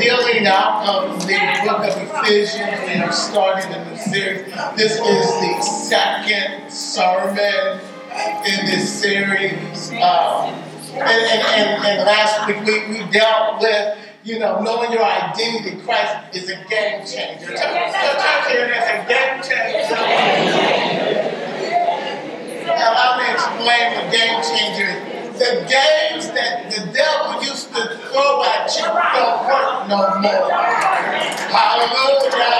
dealing out of the book of Ephesians. We are starting a new series. This is the second sermon in this series. Um, and, and, and, and, last week we, we dealt with, you know, knowing your identity Christ is a game changer. Tell church here it's a game changer. Allow me to explain what game changer is the games that the devil used to throw at you don't work no more. Hallelujah.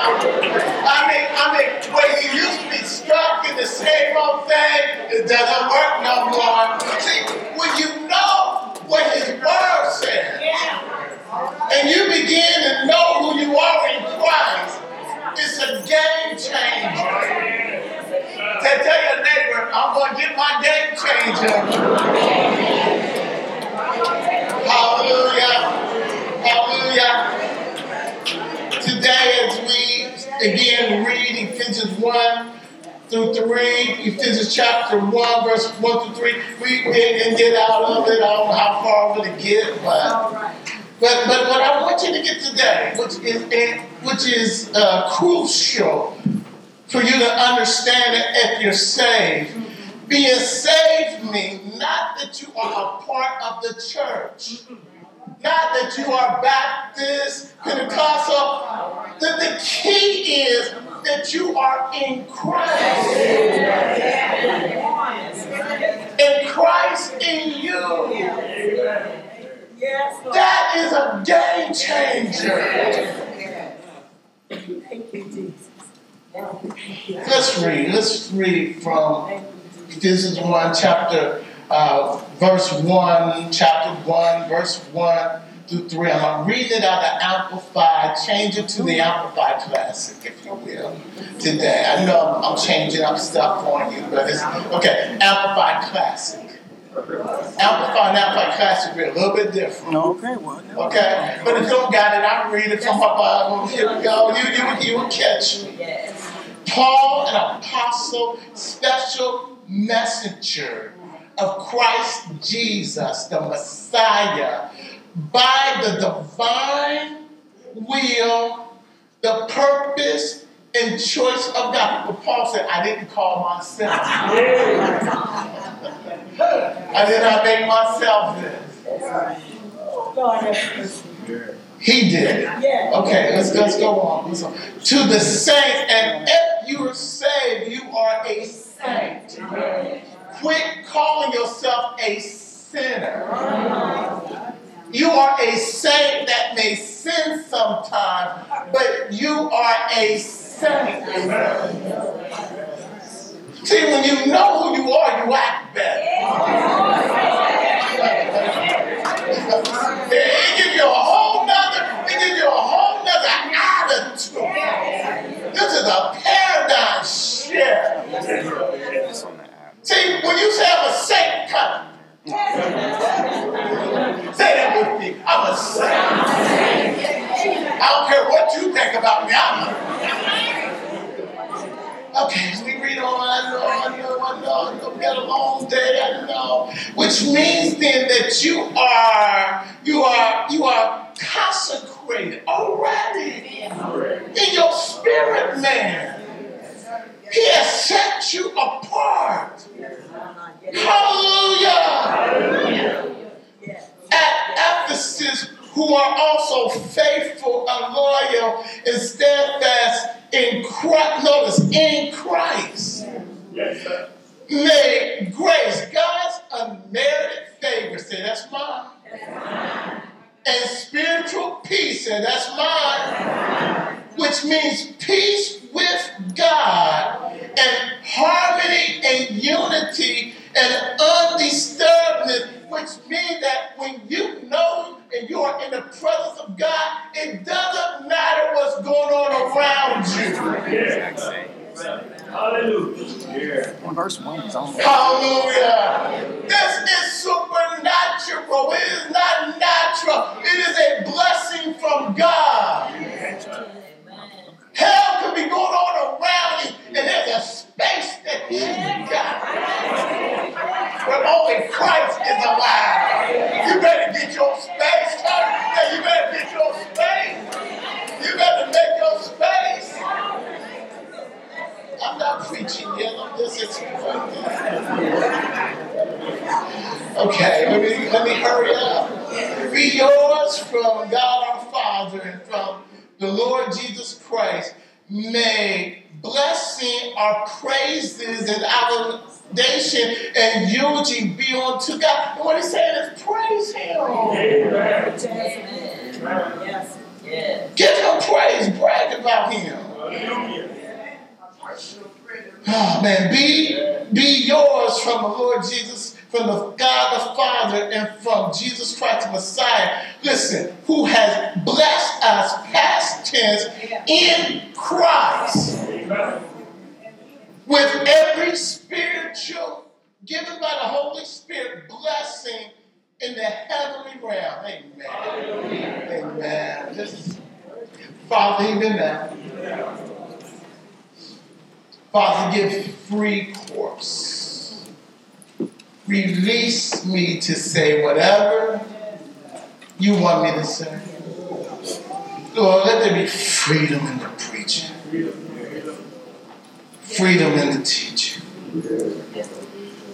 I mean, I mean, when you used to be stuck in the same old thing, it doesn't work no more. See, when you know what his word says, and you begin to know who you are in Christ, it's a game changer. Tell, tell your neighbor, I'm going to get my game changer. Hallelujah. Hallelujah. Today, as we again read Ephesians 1 through 3, Ephesians chapter 1, verse 1 through 3, we didn't get out of it. I don't know how far we're going to get, but. But, but what I want you to get today, which is which is uh, crucial for you to understand it if you're saved. Mm-hmm. Being saved means not that you are a part of the church, mm-hmm. not that you are Baptist, Pentecostal. The, the key is that you are in Christ. In Christ in you. That is a game changer. Thank you, Jesus. Let's read. Let's read from Ephesians 1, chapter, uh, verse 1, chapter 1, verse 1 through 3. I'm reading it out of Amplified, change it to the Amplified Classic, if you will, today. I know I'm, I'm changing up stuff on you, but it's okay. Amplified Classic. Amplified and Amplified Classic are a little bit different. Okay, well. Okay, but if you don't got it, I'll read it from my Bible. Here we go. You, you, you will catch me. Paul, an apostle, special messenger of Christ Jesus, the Messiah, by the divine will, the purpose, and choice of God. But Paul said, I didn't call myself. I did not make myself this. He did. Okay, let's let's go on. To the saints, and if you are saved, you are a saint. Quit calling yourself a sinner. You are a saint that may sin sometimes, but you are a saint. See, when you know who you are, you act better. it gives you a whole nother, it gives you a whole nother attitude. This is a paradigm shift. See, when you say I'm a saint coming, say that with me. I'm a saint. I don't care what you think about me. I'm a Okay, we read on. I know, I know, I know. We got a long day. I know. Which means then that you are, you are, you are consecrated already in your spirit, man. He has set you apart. Hallelujah. At Ephesus, who are also faithful and loyal and steadfast in Christ. Notice, in Christ. May grace, God's unmerited favor, say that's mine. And spiritual peace, say that's mine. Which means peace with God and harmony and unity and undisturbedness, which means that when you know and you are in the presence of God, it doesn't matter what's going on around you. Hallelujah. Well, verse 1 is on. Hallelujah. This is supernatural. It is not natural. It is a blessing from God. Hell could be going on around you, and there's a space that you got. But only Christ is alive. You better get your space, church. Yeah, you better get your Not preaching yet. I'm just. Okay, let me, let me hurry up. Be yours from God our Father and from the Lord Jesus Christ. May blessing, our praises, and validation and eulogy be unto God. And what he's saying is praise Him. Amen. Amen. Yes. Yes. Give Him praise. Brag about Him. Hallelujah. Oh man, be be yours from the Lord Jesus, from the God the Father, and from Jesus Christ the Messiah. Listen, who has blessed us past tense in Christ with every spiritual given by the Holy Spirit blessing in the heavenly realm. Amen. Amen. Just Father, even now. Father, give free course. Release me to say whatever you want me to say. Lord, let there be freedom in the preaching, freedom in the teaching.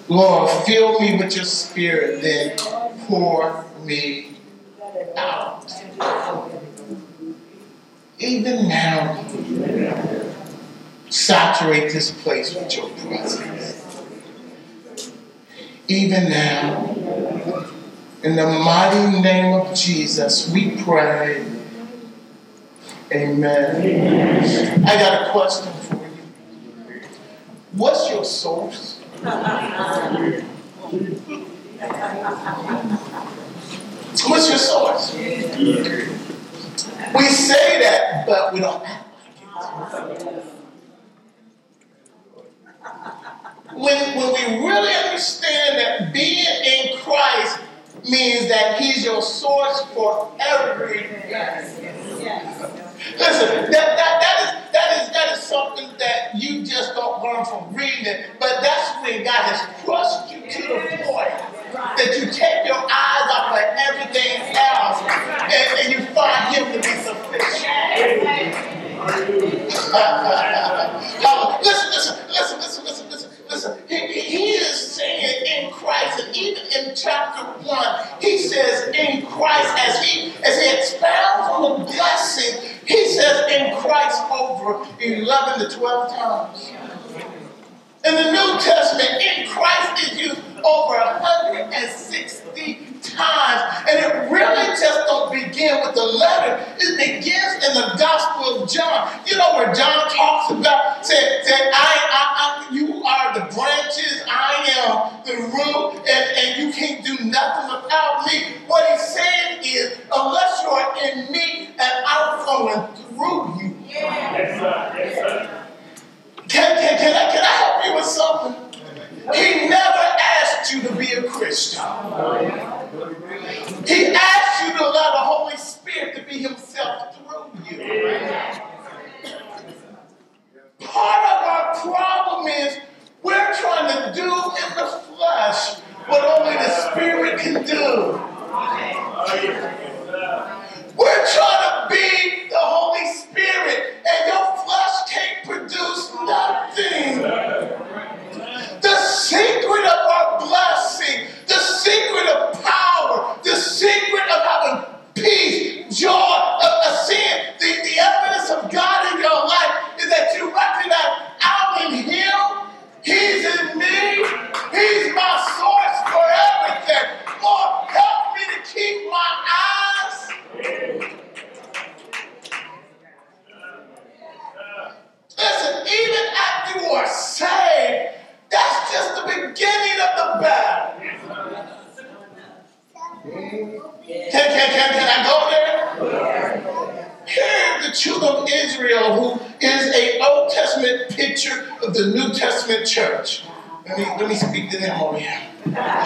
Lord, fill me with your spirit, then pour me out. Even now, saturate this place with your presence. Even now, in the mighty name of Jesus, we pray. Amen. I got a question for you. What's your source? What's your source? We say that, but we don't act like it. When, when we really understand that being in Christ means that He's your source for everything. Listen, that, that, that, is, that, is, that is something that you just don't learn from reading it, but that's when God has crushed you to the point that you take your eyes off of everything else and, and you find Him to be sufficient. listen, listen, listen, listen, listen, listen, listen. He, he- is saying in Christ, and even in chapter one, he says in Christ as he as he expounds on the blessing, he says in Christ over 11 to 12 times. In the New Testament, in Christ is used over 160 times. And it really just don't begin with the letter. It begins in the Gospel of John. You know where John talks about, said, said I, I, I, you are the branches, I am the root, and, and you can't do nothing without me. What he's saying is, unless you are in me and I'm flowing through you, Yes, sir. Yes, sir. Can, can, can, I, can I help you with something? He never asked you to be a Christian. He asked you to allow the Holy Spirit to be Himself through you. Part of our problem is we're trying to do in the flesh what only the Spirit can do. We're trying to be the Holy Spirit, and your flesh can't produce nothing. The secret of our blessing, the secret of power, the secret of having peace, joy, of, of seeing the, the evidence of God in your life is that you recognize I'm in Him, He's in me, He's my source for everything. Lord, help me to keep my eyes Listen, even after you are saved, that's just the beginning of the battle. Can, can, can, can I go there? Here, the children of Israel, who is a Old Testament picture of the New Testament church. Let me, let me speak to them over here.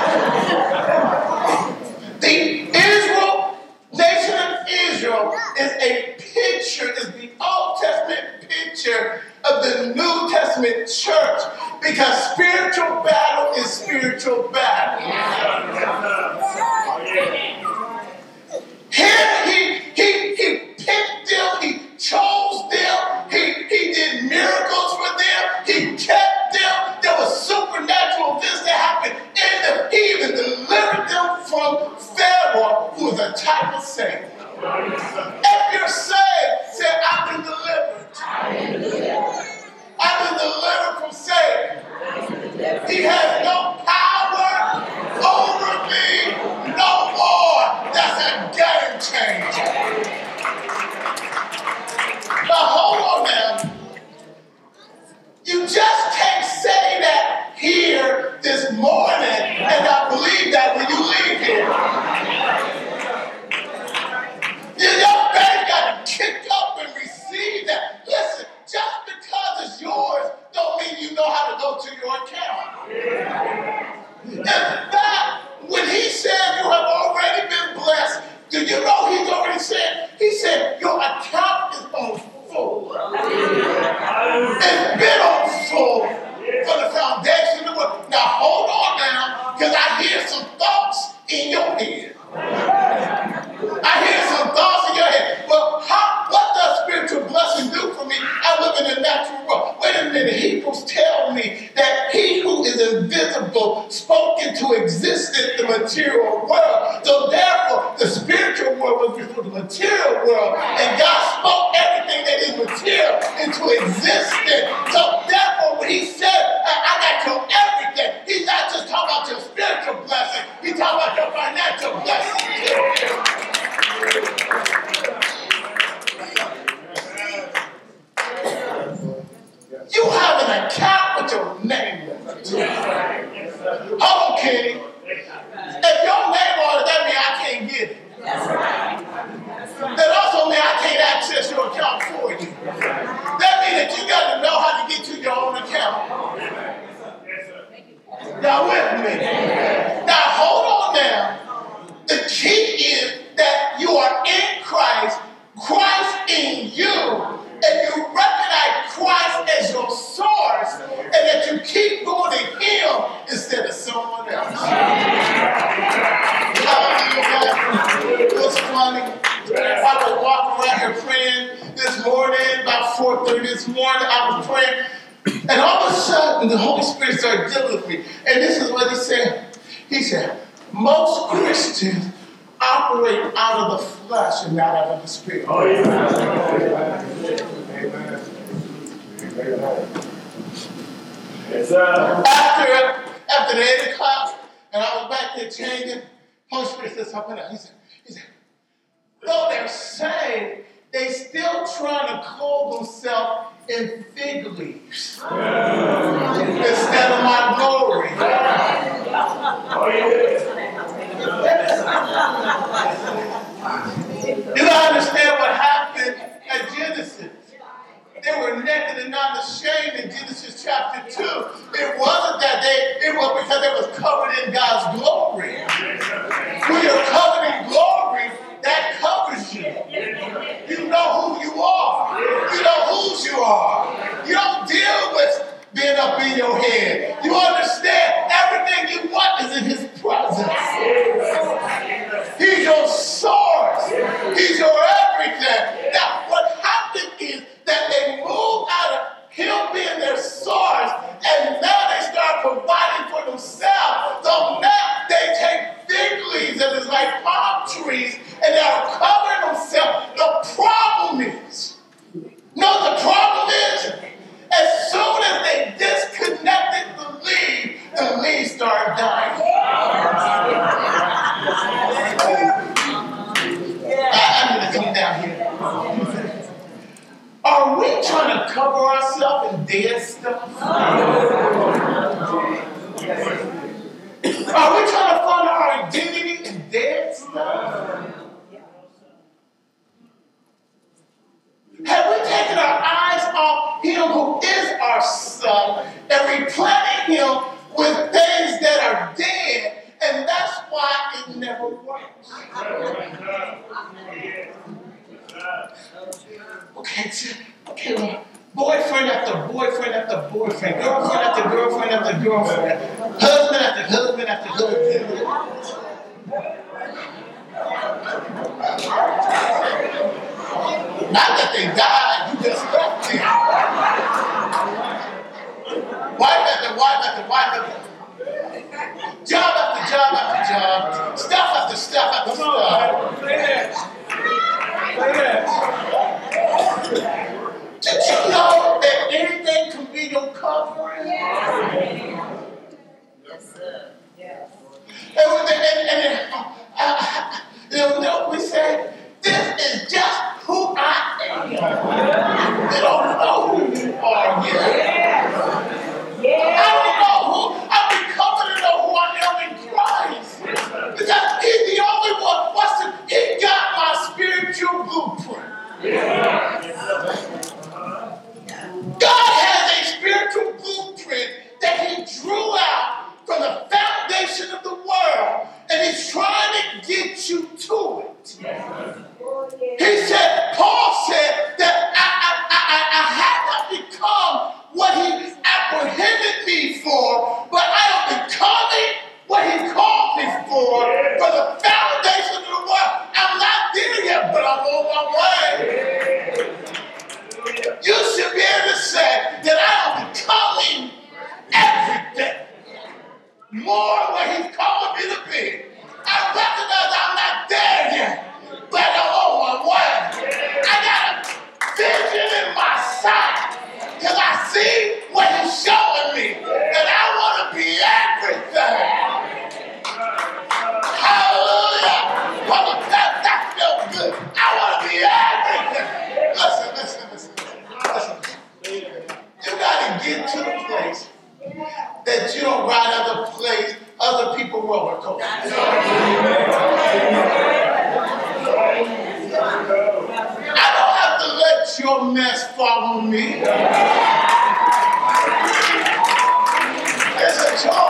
the Holy Spirit started dealing with me. And this is what he said. He said, most Christians operate out of the flesh and not out of the spirit. Oh, yeah. Amen. Amen. Yes, sir. After, after the 8 o'clock, and I was back there changing, Holy Spirit said something else. He said, he said, though they're saved, they still trying to call themselves in fig leaves yeah. instead of my glory. Oh, yeah. you do i understand what happened at Genesis. They were naked and not ashamed in Genesis chapter 2. It wasn't that they, it was because they were covered in God's glory. We are covered in glory that covers you. You know who you are. You know whose you are. You don't deal with being up in your head. You understand everything you want is in his presence. He's your source. He's your everything. Now what happened is that they moved out of him being their source and Yes that's following me. That's a.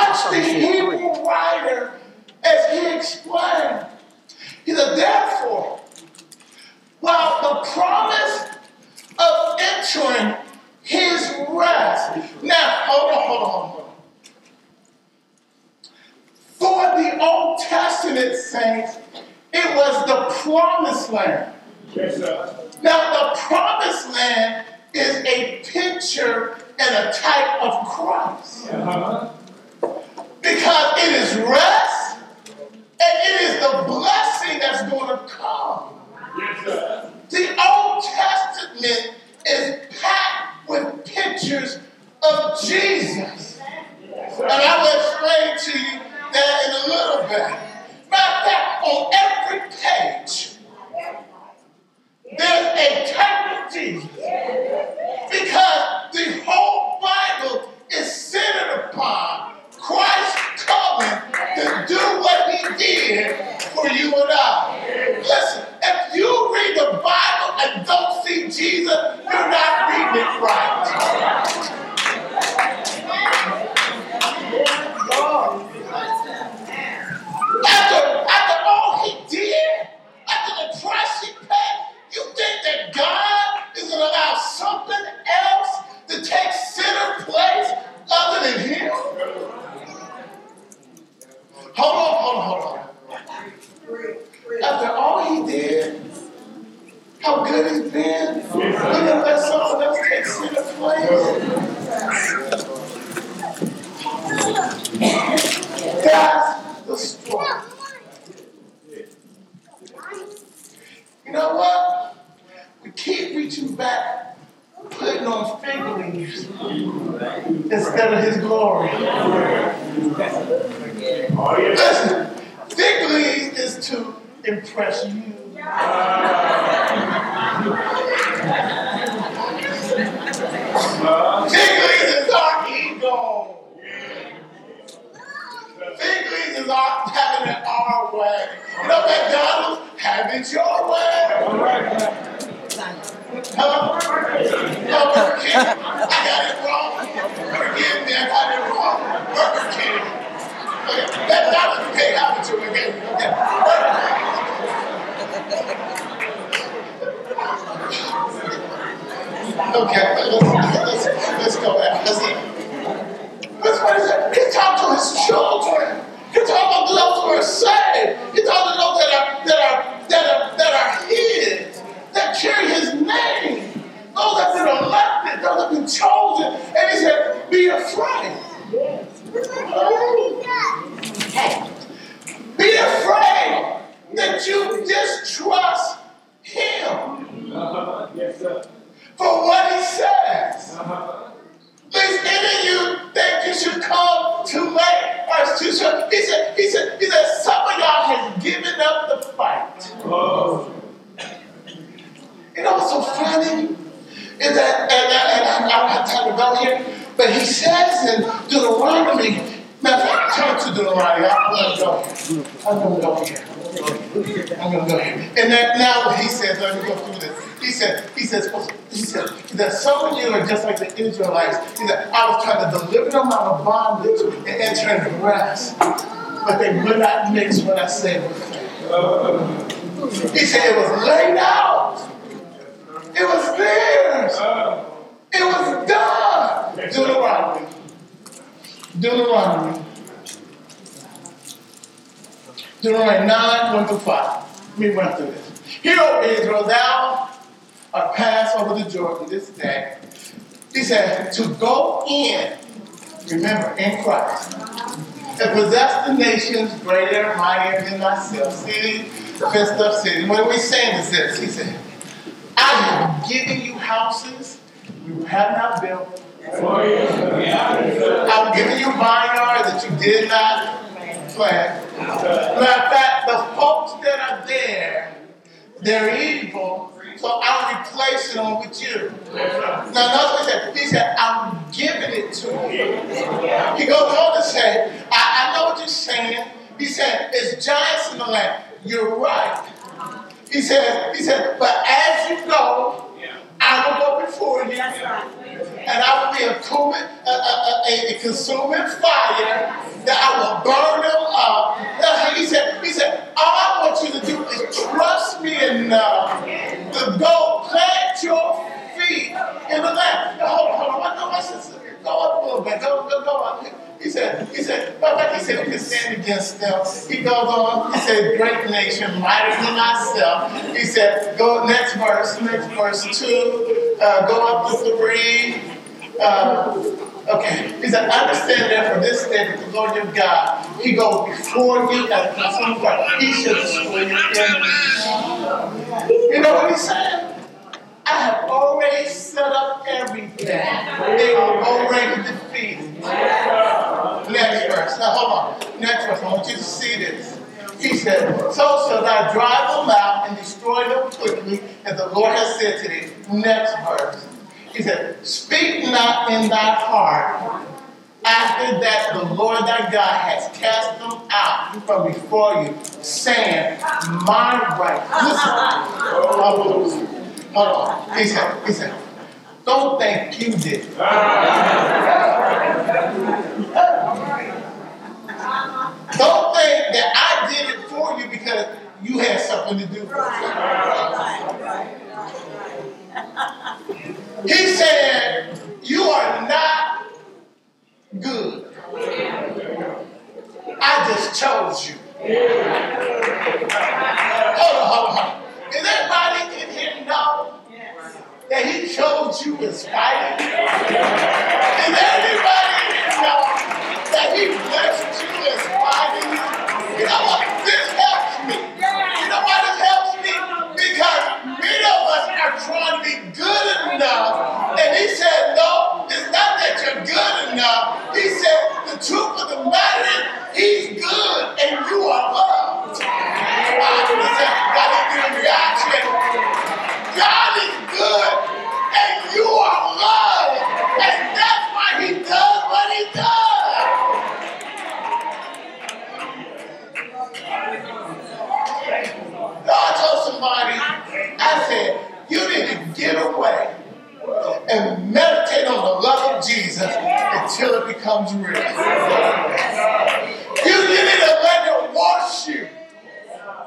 Watch the Hebrew writer as he explained. He said, therefore, while the promise of entering his rest. Now, hold on, hold on, hold on. For the Old Testament saints, it was the promised land. Yes, now, the promised land is a picture and a type of Christ. Uh-huh. Because it is rest and it is the blessing that's going to come. Yes, the Old Testament is packed with pictures of Jesus. And I will explain to you that in a little bit. Matter fact, on every page, there's a type of Jesus. Because the whole Bible is centered upon Christ coming to do what he did for you and I. Listen, if you read the Bible and don't see Jesus, you're not reading it right. After, after all he did, after the price he paid, you think that God is going to allow something else to take center place other than him? Hold on, hold on, hold on. After all he did, how good he's been. Distrust him gonna. And then now he says, let me go through this. He said, he says, oh, he said that some of you are just like the Israelites. He said, I was trying to deliver them out of bondage and enter into rest. But they would not mix what I said. He said it was laid out. It was theirs. It was done. Deuteronomy. Deuteronomy. Deuteronomy 9, 1 through 5. Let me run through this. Hear, O Israel, thou art passed over the Jordan this day. He said, to go in, remember, in Christ, and possess the nations greater, mightier than thyself, city, fenced up city. What we saying is this. He said, I have given you houses you have not built. oh, yes, sir. Yes, sir. I've given you vineyards that you did not plant. Matter fact, the folks that are there, they're evil, so I'm replacing them with you. Now, notice what he said. He said, I'm giving it to you. He goes on to say, I, I know what you're saying. He said, it's giants in the land. You're right. He said, he said, but as you go, I will go before you. And I will be a, consuming, a, a, a, a consuming fire that I will burn them up. Now, He said, he said, all I want you to do is trust me enough to go plant your feet in the land. Now, hold on, hold on. Watch this. Go up a little bit. Go, go, go up. He said, he said, but like he said, we can stand against them. He goes on, he said, great nation, mightier than myself. He said, go next verse, next verse two, uh, go up to three. Uh, okay, he said, understand that for this day that the Lord your God, he goes before you as a consuming fire. He should destroy your enemies. You know what he's saying? I have already set up everything. They are already defeated. Next verse. Now hold on. Next verse. I want you to see this. He said, So shall thou drive them out and destroy them quickly, as the Lord has said to thee. Next verse. He said, Speak not in thy heart after that the Lord thy God has cast them out from before you, saying, My right. Listen. Hold on. He said, he said, don't think you did. Don't think that I did it for you because you had something to do with it. He said, You are not good. I just chose you. Hold on, hold on, hold on. Is everybody Know that He chose you is fighting, and Is anybody here know that He blessed you is fighting. You know what? This helps me. You know why this helps me? Because many of us are trying to be good enough, and He said, "No, it's not that you're good enough." He said, "The true and meditate on the love of Jesus until it becomes real. You, you need to let Him wash you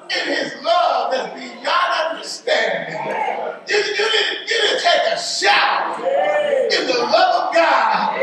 in His love that's beyond understanding. You, you, need, you need to take a shower in the love of God.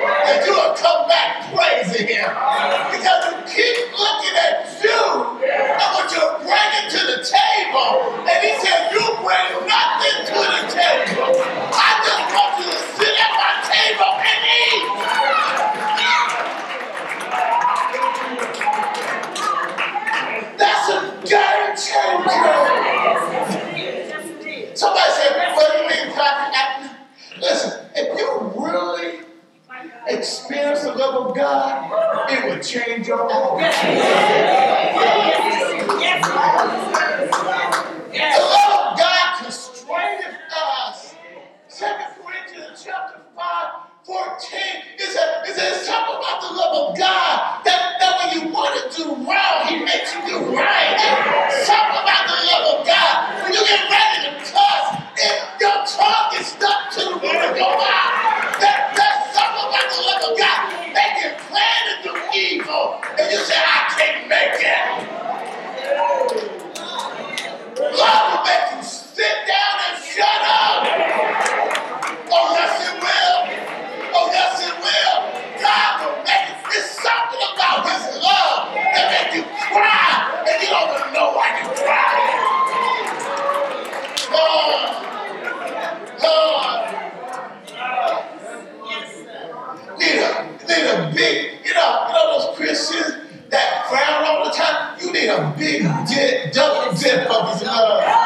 need a big dip, double dip of his love.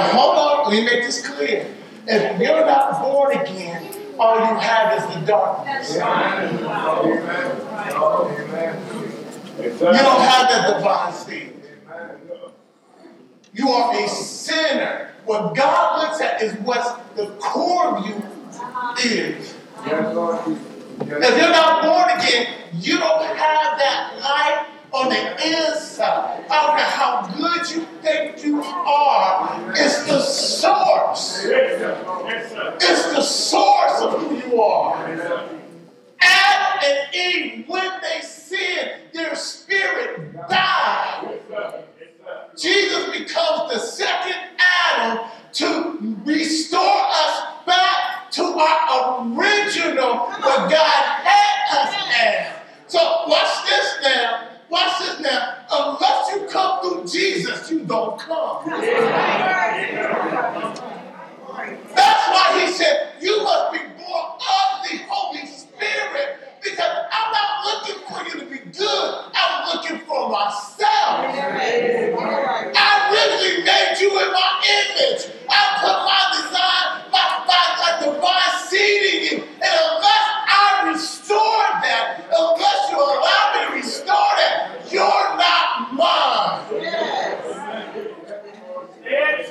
Now, hold on, let me make this clear. If you're not born again, all you have is the darkness. You don't have that divine seed. You are a sinner. What God looks at is what the core of you uh-huh. is. If you're not born again, you don't have that life on the inside. I don't care how good you think you are, it's the source. It's the source of who you are. Adam and Eve, when they sinned, their spirit died. Jesus becomes the second Adam to restore us back to our original what God had us as. So watch this now. Watch this now. Unless you come through Jesus, you don't come. That's why he said you must be born of the Holy Spirit. Because I'm not looking for you to be good. I'm looking for myself. I really made you in my image. I put my design, my, my, my divine seed in you. And unless I restore that, unless you allow me to restore that, you're not mine. Yes.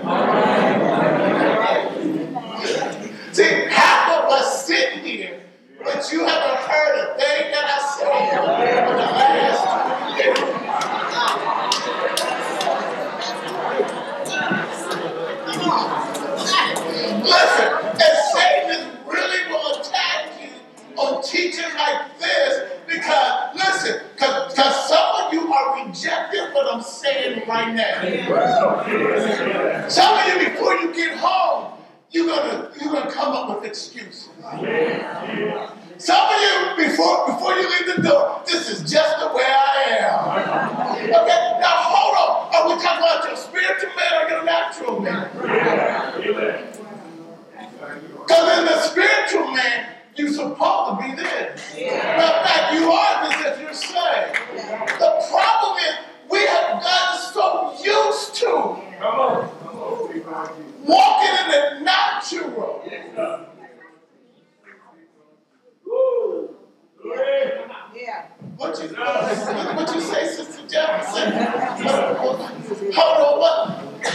See, half of us sit here, but you haven't heard a thing that I said. for the last two years. Listen, and Satan is really going to attack you on teaching like this because, listen, because some of you are rejecting what I'm saying right now. Some of you, before you get home, you're gonna you're gonna come up with excuses. Some of you, before before you leave the door, this is just the way I am. Okay, now hold on. Are we talking about your spiritual man or your natural man? Amen. Because in the spiritual man, you're supposed to be this. Matter of fact, you are this if you're saved. The problem is we have gotten so used to Come on. Come on. walking in the natural. Yes, sir. Woo. Glory. Yeah. What you, what, what you say, Sister Jefferson? What- what- Hold on, what,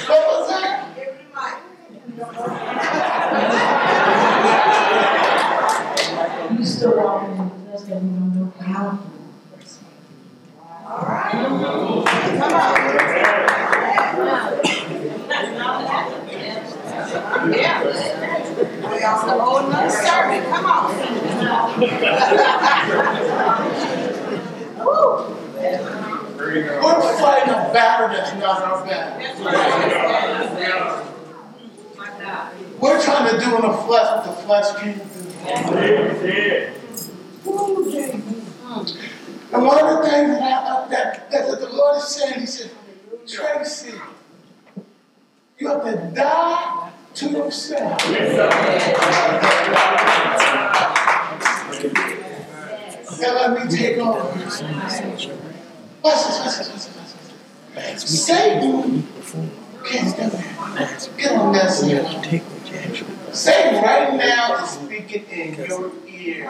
what was that? Give me the mic. You still walking in the flesh that we don't know how. All right. Come on. Yeah. We also owe another sermon. Come on. Woo. We're fighting our battle. We're trying to do in the flesh what the flesh can't do. And one of the things that, that, that the Lord is saying, He said, Tracy, you have to die to yourself. And let me take over. Watch this, watch Satan that. Get on that side. Satan right now is speaking in your ear.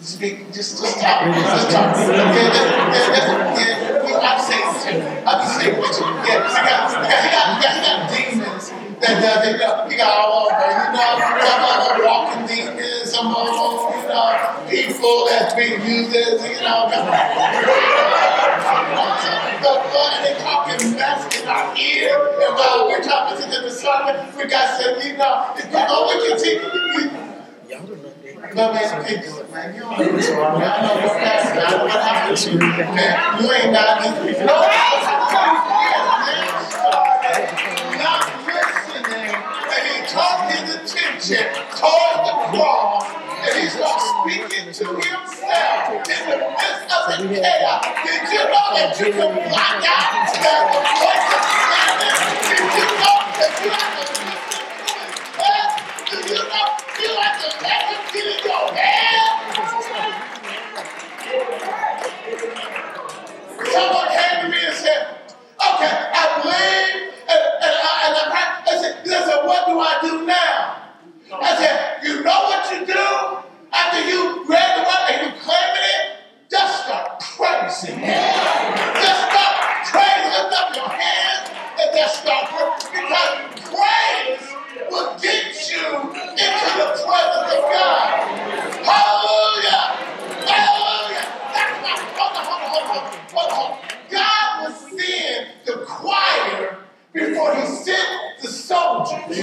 Speak, just, just talk, just talk. Yeah, that, that, that, yeah, I'm saying. I'm just saying with you. Yeah, he got, he got, he got, he got, he got demons that, that, they got, he got all over, you know. Some of them walking demons, some of them, you know, people that's being used as, you know. The blood, talking mess in our ear, and while we're talking to the sermon, we got to some, you know, you know, we continue, no, man, hey, man, you don't know know know what happened to you. Man, you ain't got me. No, not listening. His attention toward the cross. And he started speaking to himself in the midst of the chaos. Did you know that you can block out the voice of Satan? Did you know that you have to listen to his voice? Do you know you have to let him get in your head? Someone came to me and said, okay, I believe, and, and, I, and I, pra- I said, listen, what do I do now? I said, you know what you do after you read the word and you claiming it? Just start praising him. Just start praising, lift up your hands and just start praising. Because praise will get you into the presence of God. Hallelujah! Hallelujah! That's why, hold on, hold on, hold on, hold on. God was seeing the choir before he sent the soldiers.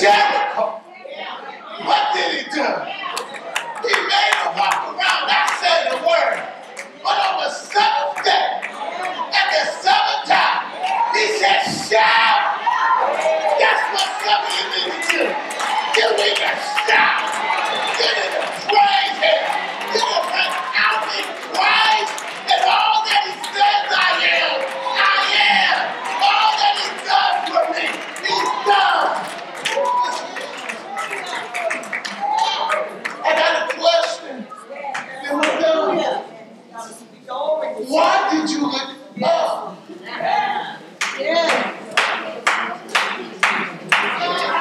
Jericho. What did he do? He made them walk around, not saying a word. But on the seventh day, at the seventh time, he said, shout. That's what some of you need to do. You need to shout. You need to praise him. You need to praise out in Christ and all that he says I am. I am. All that he does for me, he's done. I got a question. Then we're done. Why did you look up? Hold on, hold on, hold on.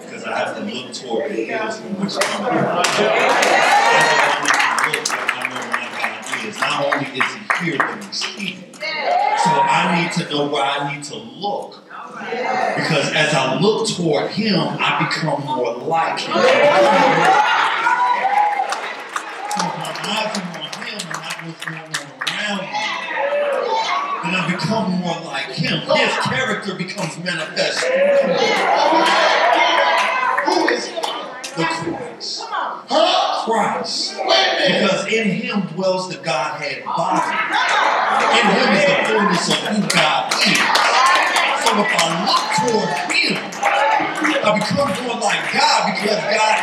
Because I have to look toward the hills from which come my help. Not only is He here, but He's here. So I need to know where I need to look. Because as I look toward Him, I become more like Him. become more like him. His character becomes manifest. Who is the Christ? Huh? Christ. Because in him dwells the Godhead body. In him is the fullness of who God is. So if I look toward him, I become more like God because God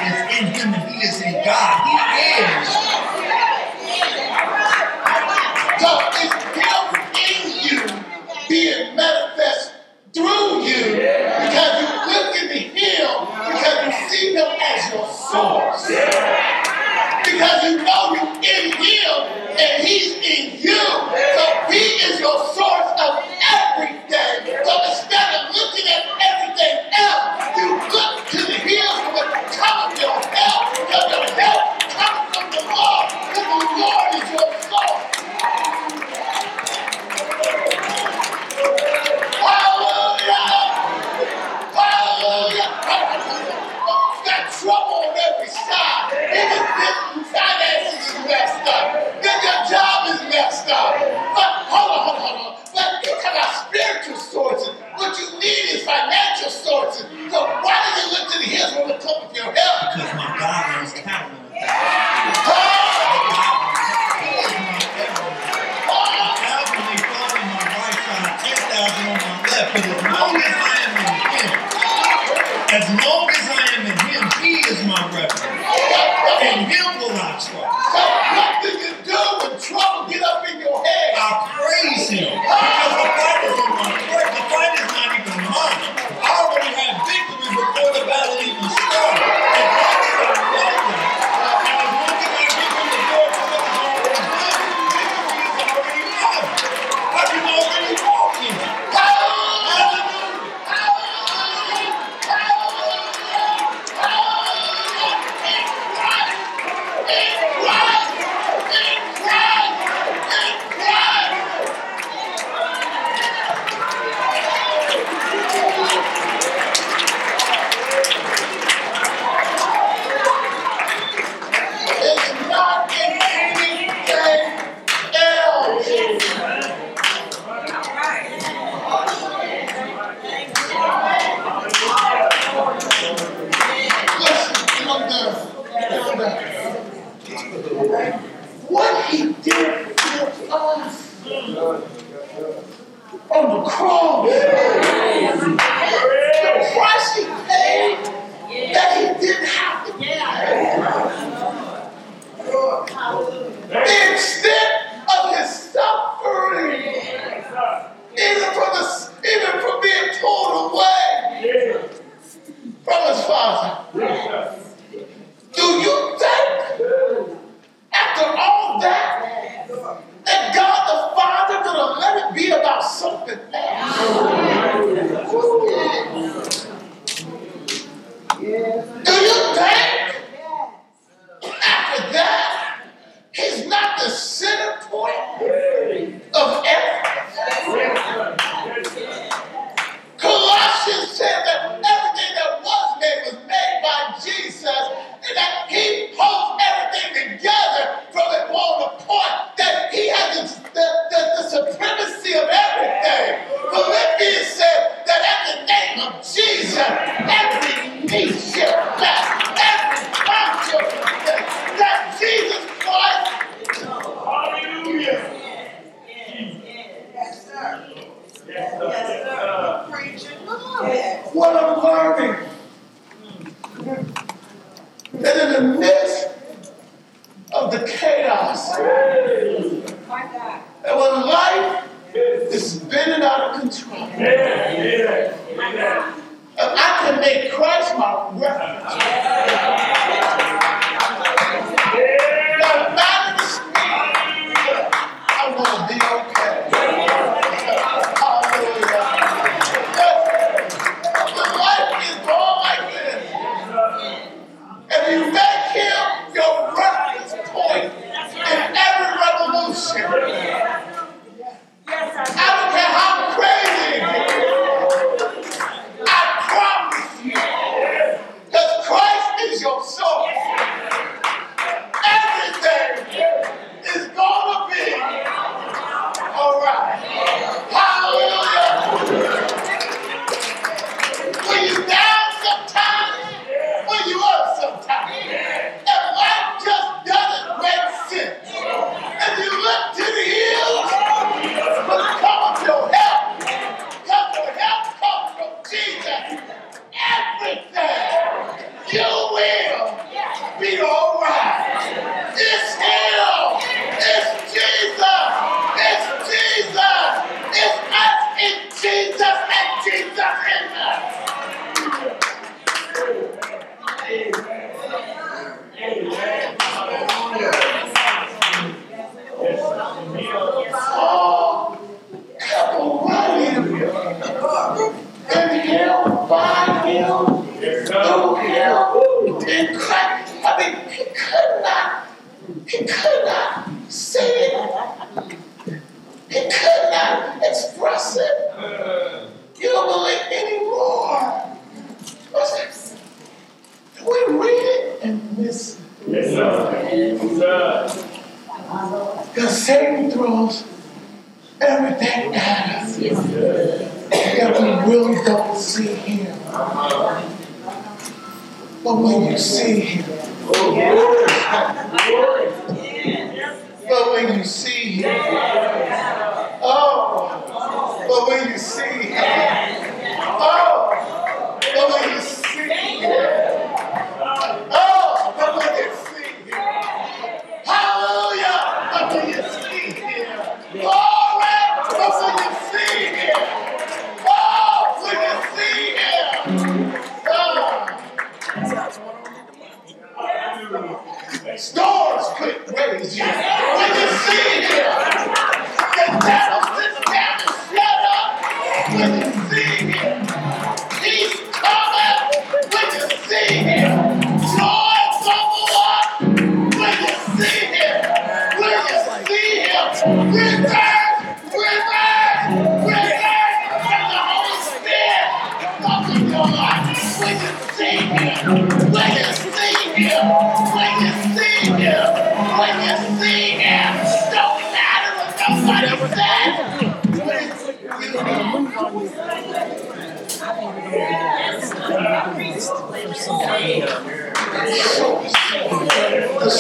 Amen.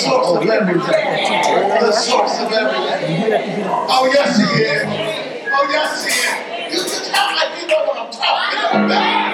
source of everything. The source of everything. Oh, yes, he is. Oh, yes, he is. You just act like you know what I'm talking about.